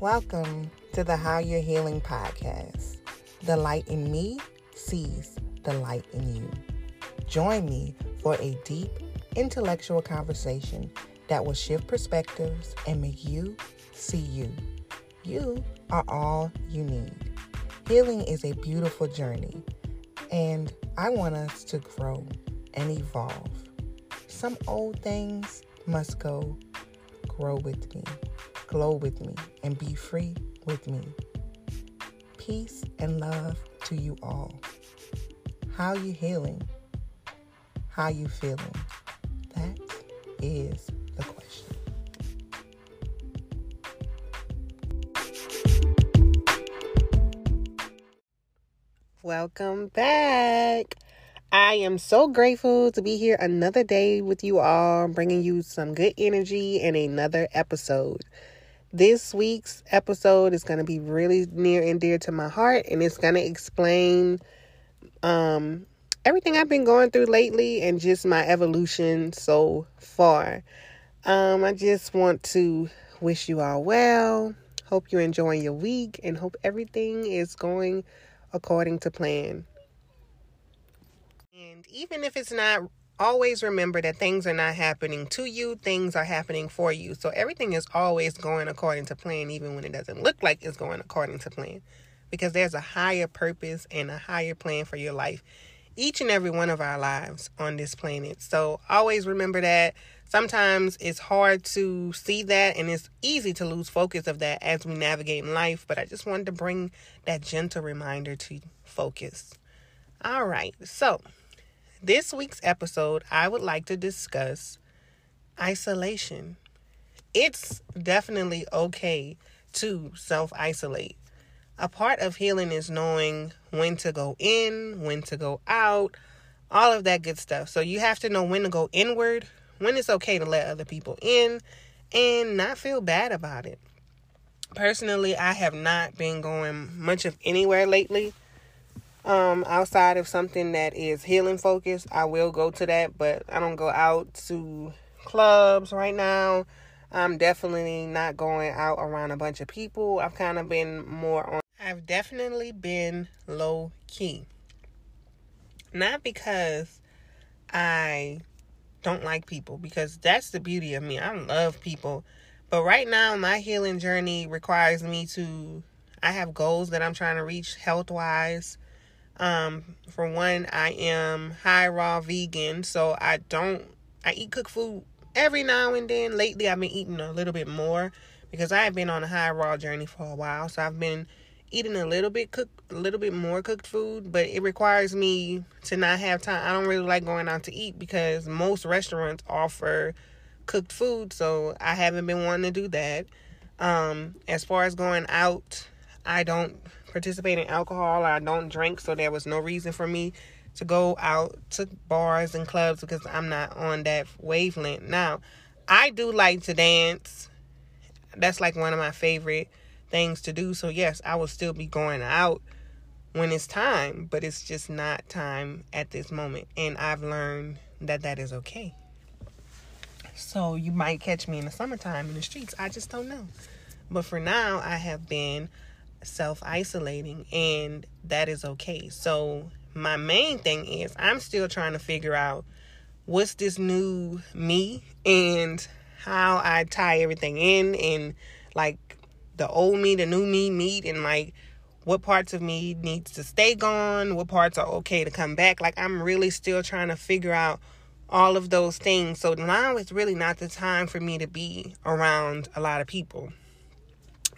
Welcome to the How You're Healing podcast. The light in me sees the light in you. Join me for a deep intellectual conversation that will shift perspectives and make you see you. You are all you need. Healing is a beautiful journey, and I want us to grow and evolve. Some old things must go. Grow with me, glow with me, and be free with me. Peace and love to you all. How you healing? How you feeling? That is the question. Welcome back. I am so grateful to be here another day with you all, bringing you some good energy and another episode. This week's episode is going to be really near and dear to my heart, and it's going to explain um, everything I've been going through lately and just my evolution so far. Um, I just want to wish you all well. Hope you're enjoying your week and hope everything is going according to plan. And even if it's not, always remember that things are not happening to you, things are happening for you. So everything is always going according to plan, even when it doesn't look like it's going according to plan. Because there's a higher purpose and a higher plan for your life, each and every one of our lives on this planet. So always remember that. Sometimes it's hard to see that and it's easy to lose focus of that as we navigate in life, but I just wanted to bring that gentle reminder to focus. All right, so this week's episode, I would like to discuss isolation. It's definitely okay to self isolate. A part of healing is knowing when to go in, when to go out, all of that good stuff. So you have to know when to go inward, when it's okay to let other people in, and not feel bad about it. Personally, I have not been going much of anywhere lately. Um, outside of something that is healing focused, I will go to that, but I don't go out to clubs right now. I'm definitely not going out around a bunch of people. I've kind of been more on, I've definitely been low key. Not because I don't like people, because that's the beauty of me. I love people. But right now, my healing journey requires me to, I have goals that I'm trying to reach health wise um, for one, I am high raw vegan, so I don't I eat cooked food every now and then. Lately, I've been eating a little bit more because I have been on a high raw journey for a while. So I've been eating a little bit cooked, a little bit more cooked food, but it requires me to not have time. I don't really like going out to eat because most restaurants offer cooked food, so I haven't been wanting to do that. Um, as far as going out, I don't participate in alcohol. I don't drink, so there was no reason for me to go out to bars and clubs because I'm not on that wavelength. Now, I do like to dance. That's like one of my favorite things to do. So, yes, I will still be going out when it's time, but it's just not time at this moment. And I've learned that that is okay. So, you might catch me in the summertime in the streets. I just don't know. But for now, I have been self isolating, and that is okay. So, my main thing is I'm still trying to figure out what's this new me and how I tie everything in, and like the old me, the new me meet, and like what parts of me needs to stay gone, what parts are okay to come back. Like, I'm really still trying to figure out all of those things. So now it's really not the time for me to be around a lot of people.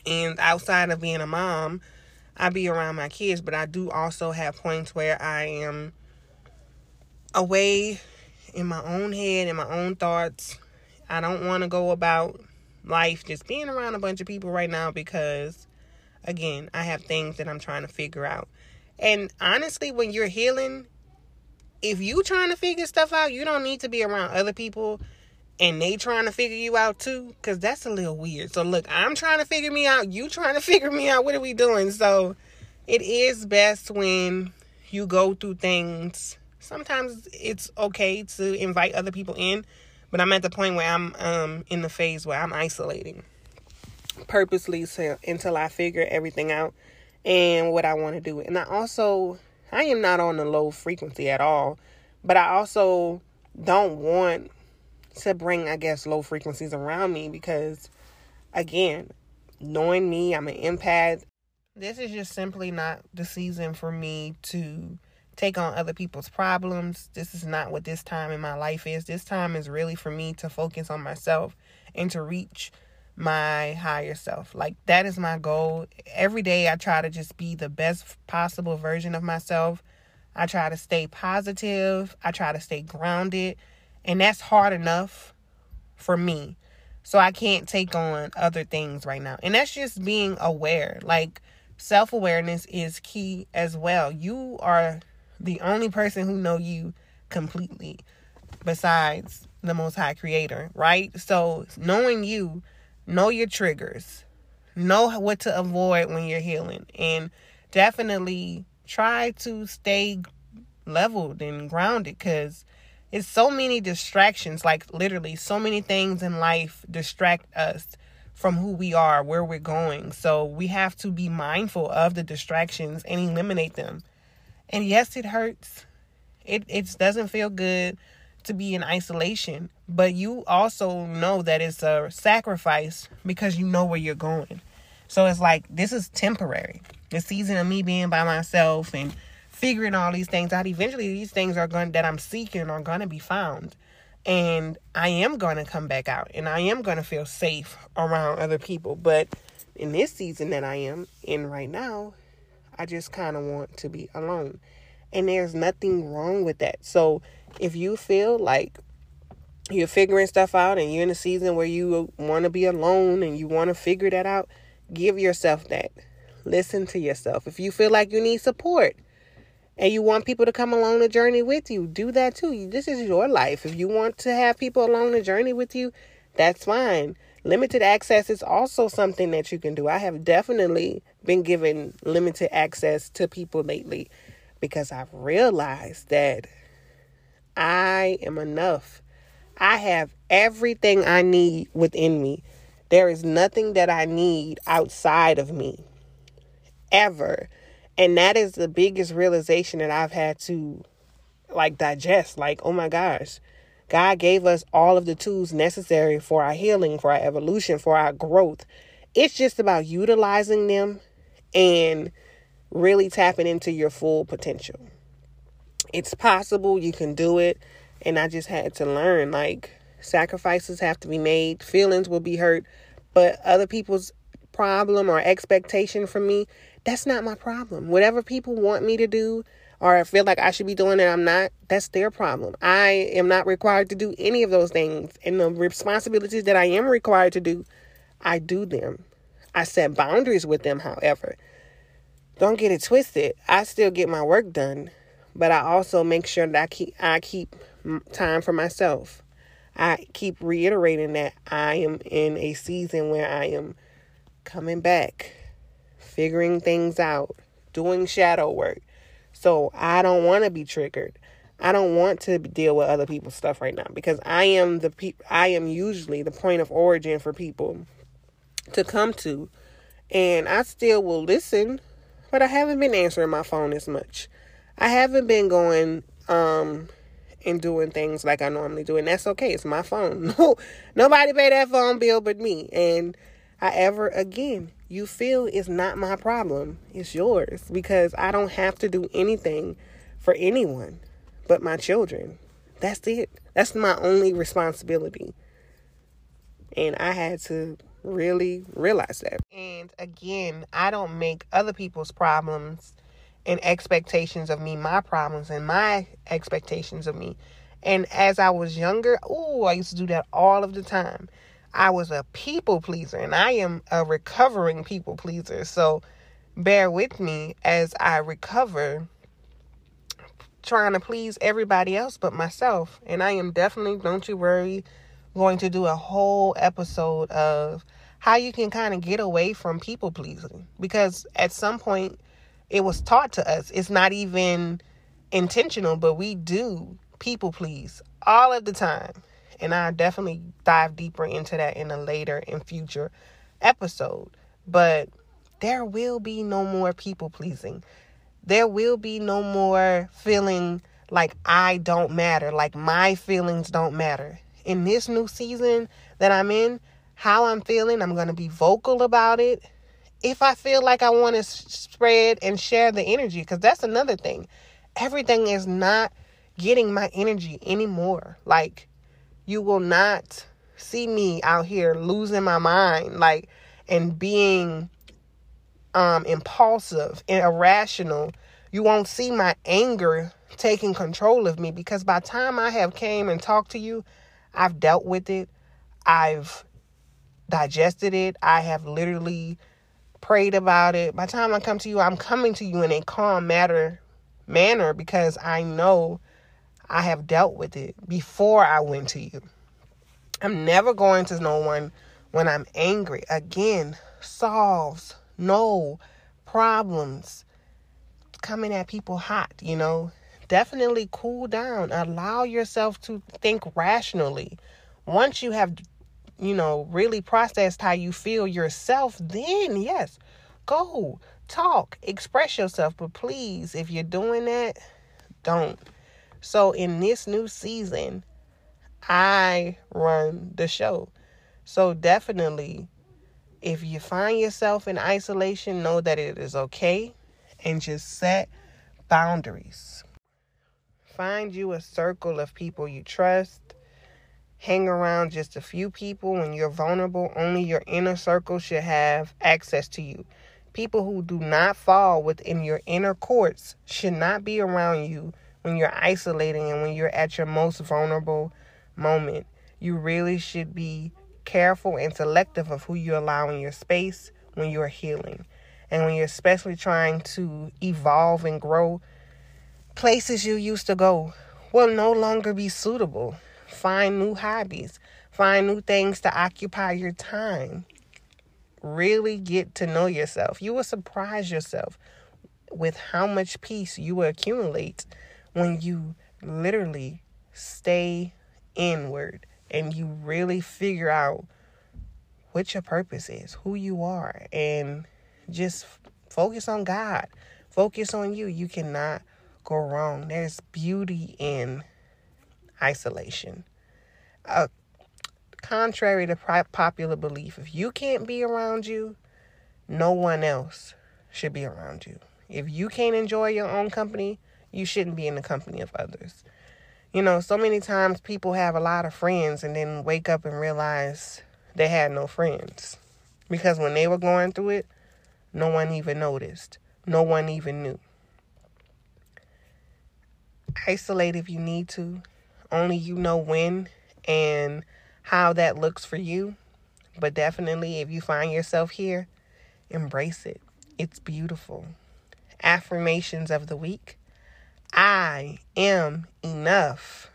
And outside of being a mom, I be around my kids, but I do also have points where I am away in my own head and my own thoughts. I don't want to go about life just being around a bunch of people right now because again, I have things that I'm trying to figure out. And honestly, when you're healing, if you trying to figure stuff out, you don't need to be around other people and they trying to figure you out too? Because that's a little weird. So look i'm trying to figure me out. You trying to figure me out. What are we doing? So it is best when you go through things. Sometimes it's okay to invite other people in but i'm at the point where i'm um in the phase where i'm isolating purposely so, until I figure everything out and what I want to do. And I also, I am not on the low frequency at all, but I also don't want to bring, I guess, low frequencies around me because, again, knowing me, I'm an empath. This is just simply not the season for me to take on other people's problems. This is not what this time in my life is. This time is really for me to focus on myself and to reach my higher self. Like that is my goal. Every day I try to just be the best possible version of myself. I try to stay positive. I try to stay grounded. And that's hard enough for me. So I can't take on other things right now. And that's just being aware. Like self awareness is key as well. You are the only person who know you completely besides the most high creator, right? So knowing you, know your triggers, know what to avoid when you're healing, and definitely try to stay leveled and grounded because it's so many distractions, like literally so many things in life distract us from who we are, where we're going. So we have to be mindful of the distractions and eliminate them. And yes, it hurts. It it doesn't feel good to be in isolation, but you also know that it's a sacrifice because you know where you're going. So it's like this is temporary. The season of me being by myself and figuring all these things out. Eventually, these things are going that I'm seeking are going to be found, and I am going to come back out, and I am going to feel safe around other people. But in this season that I am in right now, I just kind of want to be alone, and there's nothing wrong with that. So if you feel like you're figuring stuff out and you're in a season where you want to be alone and you want to figure that out, give yourself that. Listen to yourself. If you feel like you need support, and you want people to come along the journey with you, do that too. This is your life. If you want to have people along the journey with you, that's fine. Limited access is also something that you can do. I have definitely been given limited access to people lately because I've realized that I am enough. I have everything I need within me. There is nothing that I need outside of me. Ever. And that is the biggest realization that I've had to like digest. Like, oh my gosh, God gave us all of the tools necessary for our healing, for our evolution, for our growth. It's just about utilizing them and really tapping into your full potential. It's possible, you can do it. And I just had to learn like sacrifices have to be made, feelings will be hurt, but other people's problem or expectation from me that's not my problem. Whatever people want me to do or feel like I should be doing it, I'm not, that's their problem. I am not required to do any of those things. And the responsibilities that I am required to do, I do them. I set boundaries with them, however. Don't get it twisted. I still get my work done, but I also make sure that I keep I keep time for myself. I keep reiterating that I am in a season where I am coming back figuring things out, doing shadow work. So I don't want to be triggered. I don't want to deal with other people's stuff right now because I am the pe- I am usually the point of origin for people to come to. And I still will listen, but I haven't been answering my phone as much. I haven't been going um and doing things like I normally do, and that's okay. It's my phone. No, nobody pay that phone bill but me. And I ever again you feel is not my problem. It's yours because I don't have to do anything for anyone but my children. That's it. That's my only responsibility. And I had to really realize that. And again, I don't make other people's problems and expectations of me my problems and my expectations of me. And as I was younger, oh, I used to do that all of the time. I was a people pleaser and I am a recovering people pleaser. So bear with me as I recover trying to please everybody else but myself. And I am definitely, don't you worry, going to do a whole episode of how you can kind of get away from people pleasing because at some point it was taught to us. It's not even intentional, but we do people please all of the time and I definitely dive deeper into that in a later and future episode. But there will be no more people pleasing. There will be no more feeling like I don't matter, like my feelings don't matter. In this new season that I'm in, how I'm feeling, I'm going to be vocal about it. If I feel like I want to spread and share the energy, because that's another thing. Everything is not getting my energy anymore. Like, you will not see me out here losing my mind, like, and being um, impulsive and irrational. You won't see my anger taking control of me because by the time I have came and talked to you, I've dealt with it. I've digested it. I have literally prayed about it. By the time I come to you, I'm coming to you in a calm matter manner because I know I have dealt with it before I went to you. I'm never going to no one when I'm angry. Again, solves no problems coming at people hot, you know. Definitely cool down. Allow yourself to think rationally. Once you have, you know, really processed how you feel yourself, then yes, go talk, express yourself. But please, if you're doing that, don't. So in this new season, I run the show. So definitely, if you find yourself in isolation, know that it is okay and just set boundaries. Find you a circle of people you trust. Hang around just a few people when you're vulnerable. Only your inner circle should have access to you. People who do not fall within your inner courts should not be around you when you're isolating and when you're at your most vulnerable moment. You really should be careful and selective of who you allow in your space when you're healing. And when you're especially trying to evolve and grow, places you used to go will no longer be suitable. Find new hobbies, find new things to occupy your time. Really get to know yourself. You will surprise yourself with how much peace you will accumulate when you literally stay inward and you really figure out what your purpose is, who you are, and just focus on God. Focus on you. You cannot go wrong. There's beauty in isolation. Uh, contrary to popular belief, if you can't be around you, no one else should be around you. If you can't enjoy your own company, you shouldn't be in the company of others. You know, so many times people have a lot of friends and then wake up and realize they had no friends. Because when they were going through it, no one even noticed. No one even knew. Isolate if you need to. Only you know when and how that looks for you. But definitely, if you find yourself here, embrace it. It's beautiful. Affirmations of the week. I am enough.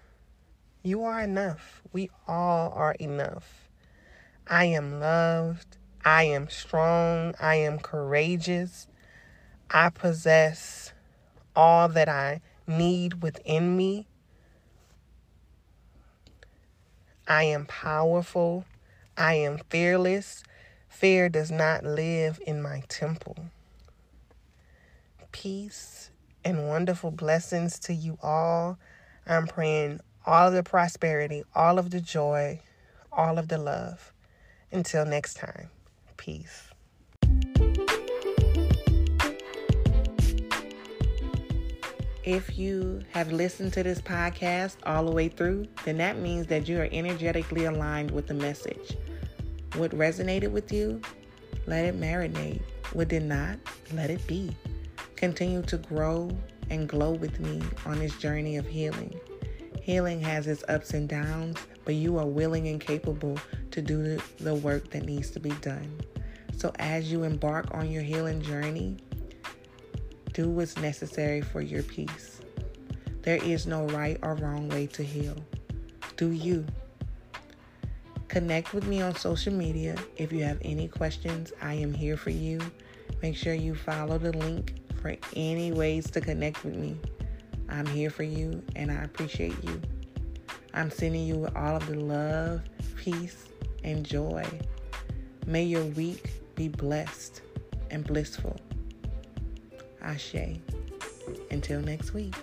You are enough. We all are enough. I am loved. I am strong. I am courageous. I possess all that I need within me. I am powerful. I am fearless. Fear does not live in my temple. Peace and wonderful blessings to you all. I'm praying all of the prosperity, all of the joy, all of the love. Until next time, peace. If you have listened to this podcast all the way through, then that means that you are energetically aligned with the message. What resonated with you, let it marinate. What did not, let it be. Continue to grow and glow with me on this journey of healing. Healing has its ups and downs, but you are willing and capable to do the work that needs to be done. So, as you embark on your healing journey, do what's necessary for your peace. There is no right or wrong way to heal. Do you? Connect with me on social media. If you have any questions, I am here for you. Make sure you follow the link for any ways to connect with me. I'm here for you and I appreciate you. I'm sending you all of the love, peace, and joy. May your week be blessed and blissful. Ashe. Until next week.